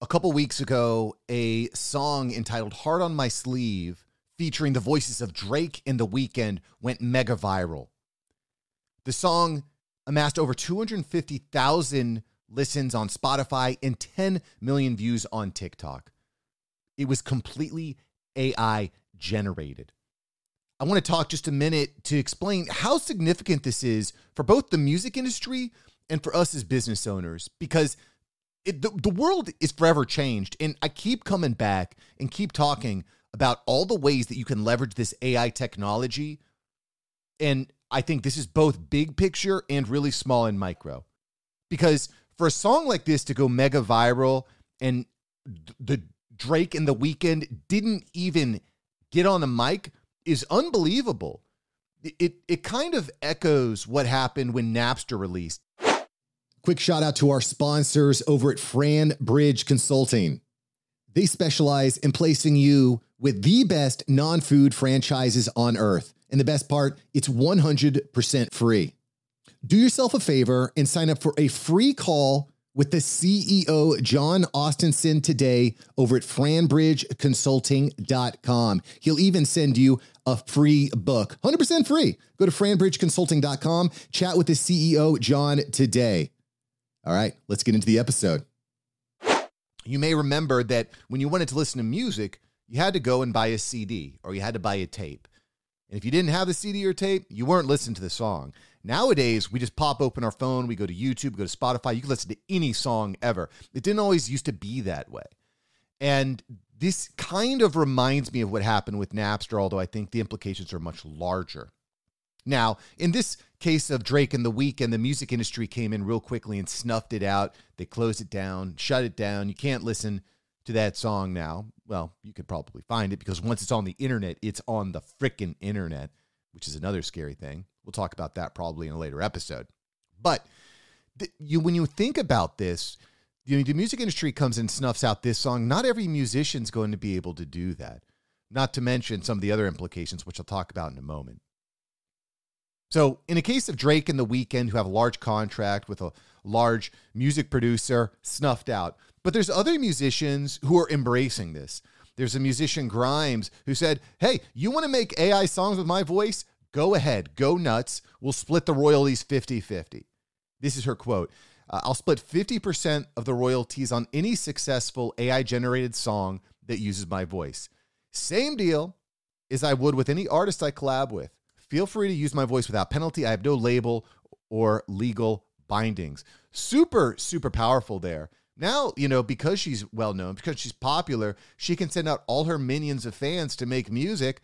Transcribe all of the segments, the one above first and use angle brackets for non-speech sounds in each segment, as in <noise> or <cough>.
a couple weeks ago a song entitled Heart on My Sleeve featuring the voices of Drake and The Weeknd went mega viral. The song amassed over 250,000 listens on Spotify and 10 million views on TikTok. It was completely AI generated. I want to talk just a minute to explain how significant this is for both the music industry and for us as business owners because it, the, the world is forever changed. And I keep coming back and keep talking about all the ways that you can leverage this AI technology. And I think this is both big picture and really small and micro. Because for a song like this to go mega viral and the Drake and the Weeknd didn't even get on the mic is unbelievable. It, it, it kind of echoes what happened when Napster released. Quick shout out to our sponsors over at Fran Bridge Consulting. They specialize in placing you with the best non food franchises on earth. And the best part, it's 100% free. Do yourself a favor and sign up for a free call with the CEO, John Austinson, today over at franbridgeconsulting.com. He'll even send you a free book, 100% free. Go to franbridgeconsulting.com, chat with the CEO, John, today. All right, let's get into the episode. You may remember that when you wanted to listen to music, you had to go and buy a CD or you had to buy a tape. And if you didn't have the CD or tape, you weren't listening to the song. Nowadays, we just pop open our phone, we go to YouTube, go to Spotify, you can listen to any song ever. It didn't always used to be that way. And this kind of reminds me of what happened with Napster, although I think the implications are much larger. Now, in this case of Drake and the Week, and the music industry came in real quickly and snuffed it out. They closed it down, shut it down. You can't listen to that song now. Well, you could probably find it because once it's on the internet, it's on the frickin' internet, which is another scary thing. We'll talk about that probably in a later episode. But th- you, when you think about this, you know, the music industry comes and snuffs out this song. Not every musician's going to be able to do that. Not to mention some of the other implications, which I'll talk about in a moment. So, in a case of Drake and The Weeknd, who have a large contract with a large music producer, snuffed out. But there's other musicians who are embracing this. There's a musician, Grimes, who said, Hey, you want to make AI songs with my voice? Go ahead, go nuts. We'll split the royalties 50 50. This is her quote uh, I'll split 50% of the royalties on any successful AI generated song that uses my voice. Same deal as I would with any artist I collab with. Feel free to use my voice without penalty. I have no label or legal bindings. Super, super powerful there. Now, you know, because she's well known, because she's popular, she can send out all her minions of fans to make music,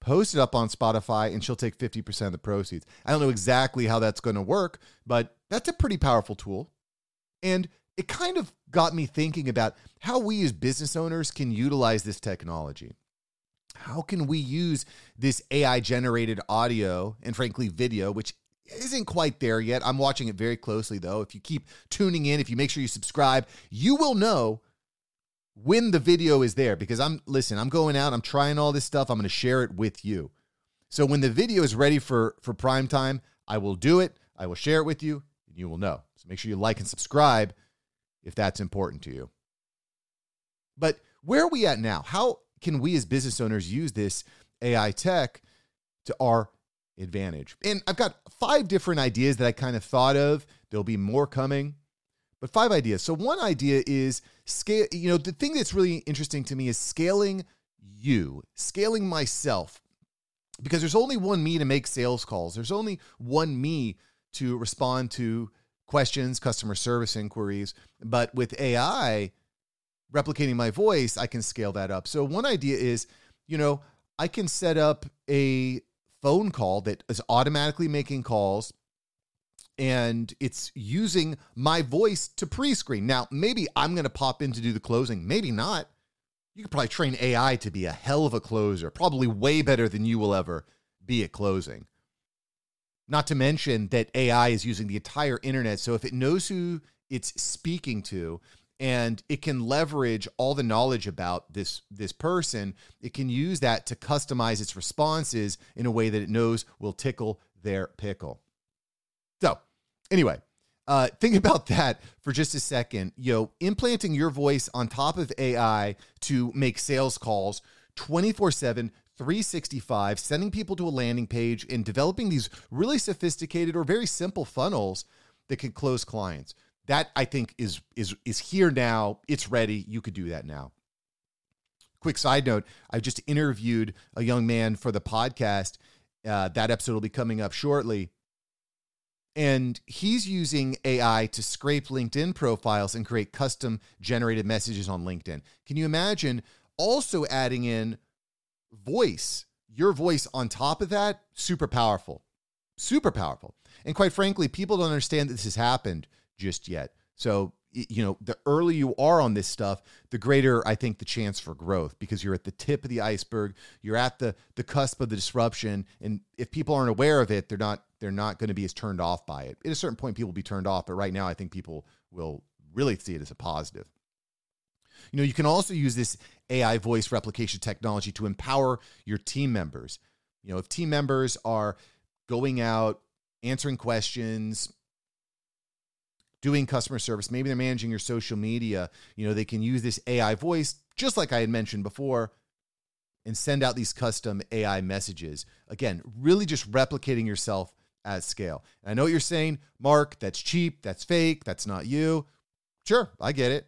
post it up on Spotify, and she'll take 50% of the proceeds. I don't know exactly how that's going to work, but that's a pretty powerful tool. And it kind of got me thinking about how we as business owners can utilize this technology how can we use this AI generated audio and frankly video, which isn't quite there yet. I'm watching it very closely though. If you keep tuning in, if you make sure you subscribe, you will know when the video is there because I'm listen, I'm going out, I'm trying all this stuff, I'm going to share it with you. So when the video is ready for for prime time, I will do it, I will share it with you, and you will know. So make sure you like and subscribe if that's important to you. But where are we at now? How can we as business owners use this AI tech to our advantage? And I've got five different ideas that I kind of thought of. There'll be more coming, but five ideas. So one idea is scale, you know, the thing that's really interesting to me is scaling you, scaling myself. Because there's only one me to make sales calls. There's only one me to respond to questions, customer service inquiries. But with AI, replicating my voice, I can scale that up. So one idea is, you know, I can set up a phone call that is automatically making calls and it's using my voice to pre-screen. Now, maybe I'm going to pop in to do the closing, maybe not. You could probably train AI to be a hell of a closer, probably way better than you will ever be at closing. Not to mention that AI is using the entire internet. So if it knows who it's speaking to, and it can leverage all the knowledge about this this person it can use that to customize its responses in a way that it knows will tickle their pickle so anyway uh, <laughs> think about that for just a second. You know, implanting your voice on top of AI to make sales calls 24 7, 365, sending people to a landing page and developing these really sophisticated or very simple funnels that can close clients. That I think is is is here now. It's ready. You could do that now. Quick side note: I just interviewed a young man for the podcast. Uh, that episode will be coming up shortly and he's using AI to scrape LinkedIn profiles and create custom generated messages on LinkedIn. Can you imagine also adding in voice, your voice on top of that? Super powerful. Super powerful. And quite frankly, people don't understand that this has happened just yet. So you know, the earlier you are on this stuff, the greater I think the chance for growth because you're at the tip of the iceberg. You're at the the cusp of the disruption, and if people aren't aware of it, they're not they're not going to be as turned off by it. At a certain point, people will be turned off, but right now, I think people will really see it as a positive. You know, you can also use this AI voice replication technology to empower your team members. You know, if team members are going out answering questions, doing customer service, maybe they're managing your social media, you know, they can use this AI voice, just like I had mentioned before, and send out these custom AI messages. Again, really just replicating yourself at scale. And I know what you're saying, Mark, that's cheap, that's fake, that's not you. Sure, I get it.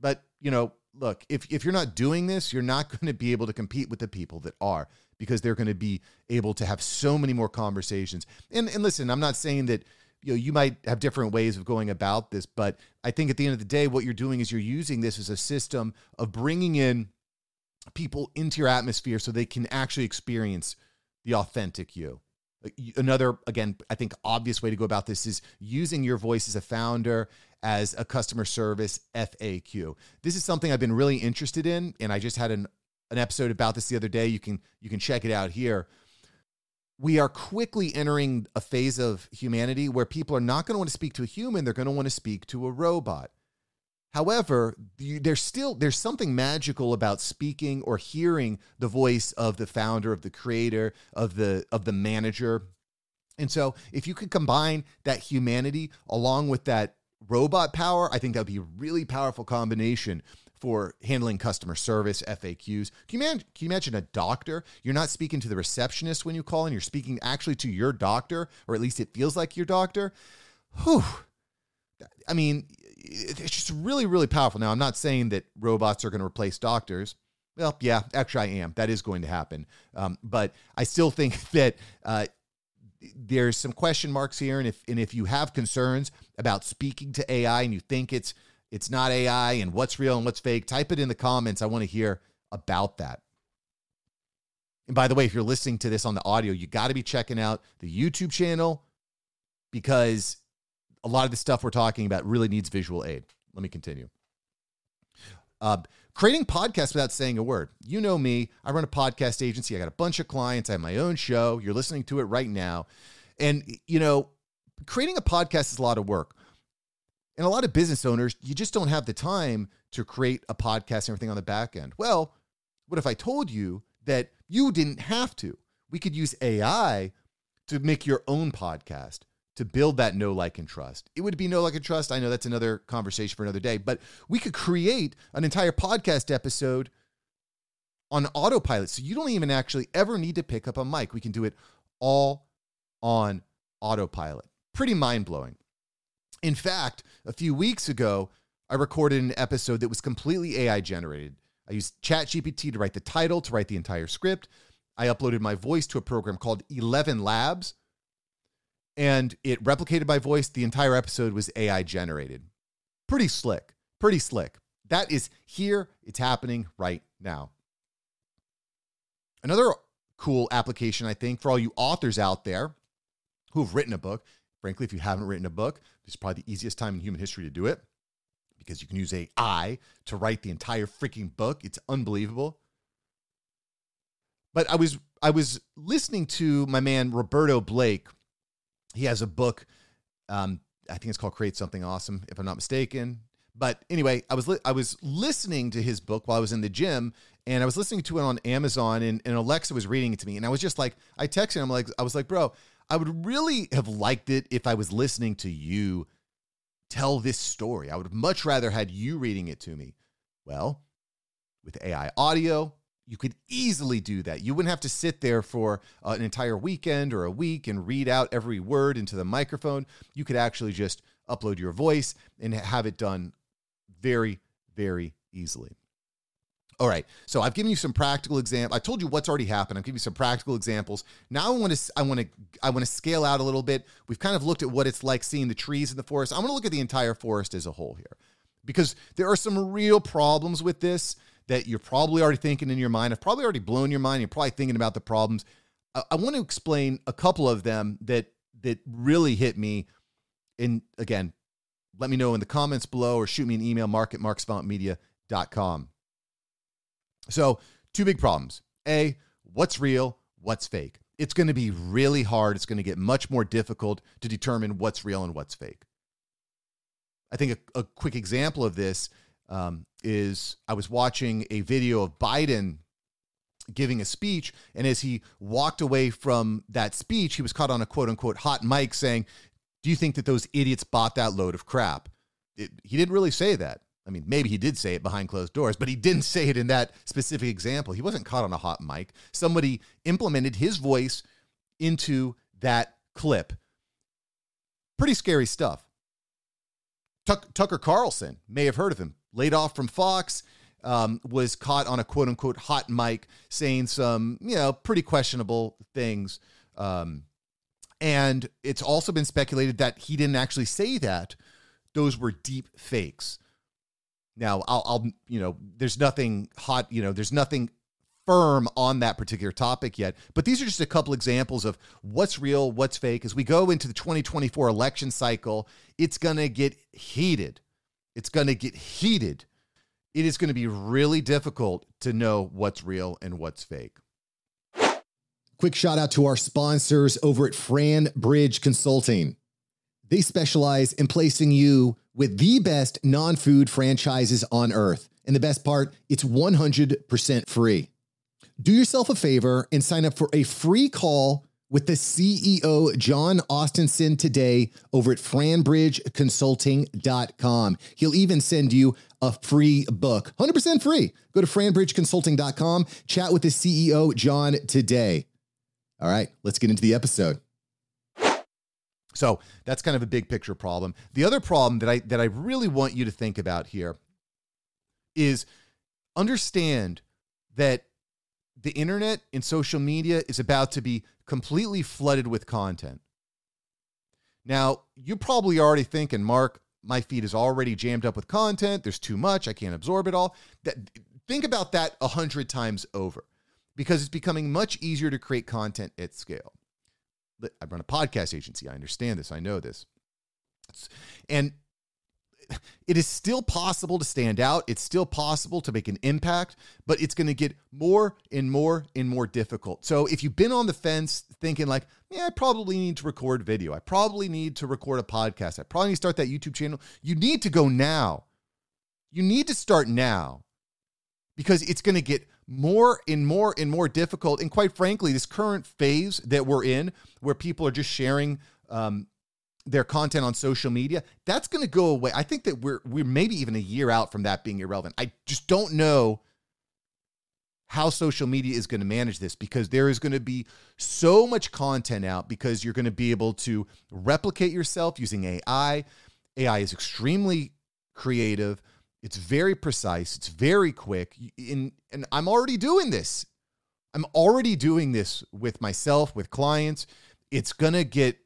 But, you know, look, if, if you're not doing this, you're not <laughs> going to be able to compete with the people that are because they're going to be able to have so many more conversations. And, and listen, I'm not saying that you know you might have different ways of going about this but i think at the end of the day what you're doing is you're using this as a system of bringing in people into your atmosphere so they can actually experience the authentic you. Uh, another again i think obvious way to go about this is using your voice as a founder as a customer service faq this is something i've been really interested in and i just had an, an episode about this the other day. You can you can check it out here we are quickly entering a phase of humanity where people are not going to want to speak to a human they're going to want to speak to a robot. However there's still there's something magical about speaking or hearing the voice of the founder of the creator of the of the manager. And so if you could combine that humanity along with that robot power i think that would be a really powerful combination for handling customer service, FAQs. Can you, man- can you imagine a doctor? You're not speaking to the receptionist when you call and you're speaking actually to your doctor, or at least it feels like your doctor. Whew. I mean, it's just really, really powerful. Now, I'm not saying that robots are going to replace doctors. Well, yeah, actually, I am. That is going to happen. Um, but I still think <laughs> that uh, there's some question marks here, and if and if you have concerns about speaking to AI and you think it's it's not AI and what's real and what's fake, type it in the comments. I want to hear about that. And by the way, if you're listening to this on the audio, you got to be checking out the YouTube channel because a lot of the stuff we're talking about really needs visual aid. Let me continue. Uh, creating podcasts without saying a word. You know me. I run a podcast agency. I got a bunch of clients. I have my own show. You're listening to it right now. And, you know, creating a podcast is a lot of work. And a lot of business owners, you just don't have the time to create a podcast and everything on the back end. Well, what if I told you that you didn't have to? We could use AI to make your own podcast to build that know, like, and trust. It would be know, like, and trust. I know that's another conversation for another day, but we could create an entire podcast episode on autopilot. So you don't even actually ever need to pick up a mic. We can do it all on autopilot. Pretty mind blowing. In fact, a few weeks ago, I recorded an episode that was completely AI generated. I used ChatGPT to write the title, to write the entire script. I uploaded my voice to a program called 11 Labs, and it replicated my voice. The entire episode was AI generated. Pretty slick, pretty slick. That is here, it's happening right now. Another cool application, I think, for all you authors out there who've written a book Frankly, if you haven't written a book, this is probably the easiest time in human history to do it because you can use AI to write the entire freaking book. It's unbelievable. But I was I was listening to my man Roberto Blake. He has a book. Um, I think it's called "Create Something Awesome," if I'm not mistaken. But anyway, I was li- I was listening to his book while I was in the gym, and I was listening to it on Amazon, and, and Alexa was reading it to me, and I was just like, I texted him like, I was like, bro, I would really have liked it if I was listening to you tell this story. I would much rather had you reading it to me. Well, with AI audio, you could easily do that. You wouldn't have to sit there for uh, an entire weekend or a week and read out every word into the microphone. You could actually just upload your voice and have it done very, very easily. All right. So I've given you some practical examples. I told you what's already happened. I'm giving you some practical examples. Now I want to I want to I want to scale out a little bit. We've kind of looked at what it's like seeing the trees in the forest. I want to look at the entire forest as a whole here. Because there are some real problems with this that you're probably already thinking in your mind. I've probably already blown your mind. You're probably thinking about the problems. I, I want to explain a couple of them that that really hit me. And again, let me know in the comments below or shoot me an email, mark at marksfontmedia.com. So, two big problems. A, what's real, what's fake? It's going to be really hard. It's going to get much more difficult to determine what's real and what's fake. I think a, a quick example of this um, is I was watching a video of Biden giving a speech. And as he walked away from that speech, he was caught on a quote unquote hot mic saying, Do you think that those idiots bought that load of crap? It, he didn't really say that. I mean, maybe he did say it behind closed doors, but he didn't say it in that specific example. He wasn't caught on a hot mic. Somebody implemented his voice into that clip. Pretty scary stuff. Tuck, Tucker Carlson may have heard of him, laid off from Fox, um, was caught on a quote unquote hot mic saying some, you know, pretty questionable things. Um, and it's also been speculated that he didn't actually say that. Those were deep fakes. Now, I'll, I'll, you know, there's nothing hot, you know, there's nothing firm on that particular topic yet, but these are just a couple examples of what's real, what's fake. As we go into the 2024 election cycle, it's going to get heated. It's going to get heated. It is going to be really difficult to know what's real and what's fake. Quick shout out to our sponsors over at Fran Bridge Consulting. They specialize in placing you with the best non food franchises on earth. And the best part, it's 100% free. Do yourself a favor and sign up for a free call with the CEO, John Austinson, today over at franbridgeconsulting.com. He'll even send you a free book, 100% free. Go to franbridgeconsulting.com, chat with the CEO, John, today. All right, let's get into the episode. So that's kind of a big picture problem. The other problem that I that I really want you to think about here is understand that the internet and social media is about to be completely flooded with content. Now, you're probably already thinking, Mark, my feed is already jammed up with content. There's too much. I can't absorb it all. That, think about that a hundred times over because it's becoming much easier to create content at scale. I run a podcast agency. I understand this. I know this. And it is still possible to stand out. It's still possible to make an impact, but it's going to get more and more and more difficult. So if you've been on the fence thinking like, yeah, I probably need to record video. I probably need to record a podcast. I probably need to start that YouTube channel. You need to go now. You need to start now because it's going to get more and more and more difficult. And quite frankly, this current phase that we're in, where people are just sharing um, their content on social media, that's going to go away. I think that we're we're maybe even a year out from that being irrelevant. I just don't know how social media is going to manage this because there is going to be so much content out because you're going to be able to replicate yourself using AI. AI is extremely creative. It's very precise. It's very quick. In, and I'm already doing this. I'm already doing this with myself, with clients. It's going to get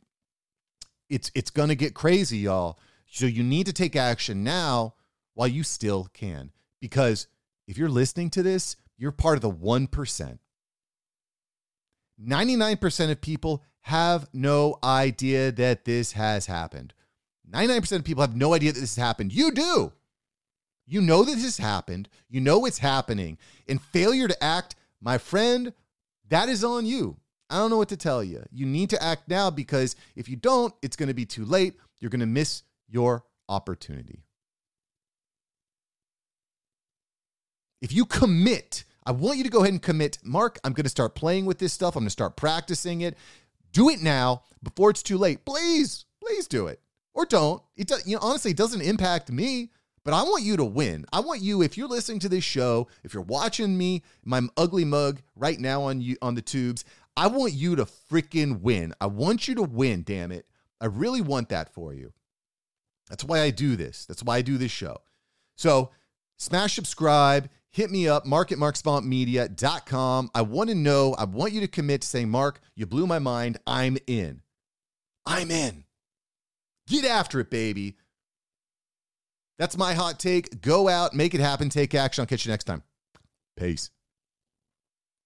it's it's going to get crazy, y'all. So you need to take action now while you still can. Because if you're listening to this, you're part of the 1%. 99% of people have no idea that this has happened. 99% of people have no idea that this has happened. You do. You know that this has happened. You know it's happening. And failure to act, my friend, that is on you. I don't know what to tell you. You need to act now because if you don't, it's going to be too late. You're going to miss your opportunity. If you commit, I want you to go ahead and commit. Mark, I'm going to start playing with this stuff. I'm going to start practicing it. Do it now before it's too late. Please, please do it. or don't. It does, you know, honestly, it doesn't impact me. But I want you to win. I want you, if you're listening to this show, if you're watching me, my ugly mug right now on you on the tubes, I want you to freaking win. I want you to win, damn it. I really want that for you. That's why I do this. That's why I do this show. So smash subscribe, hit me up, mark at markspawnmedia.com. I want to know, I want you to commit to saying, Mark, you blew my mind. I'm in. I'm in. Get after it, baby. That's my hot take. Go out, make it happen, take action. I'll catch you next time. Peace.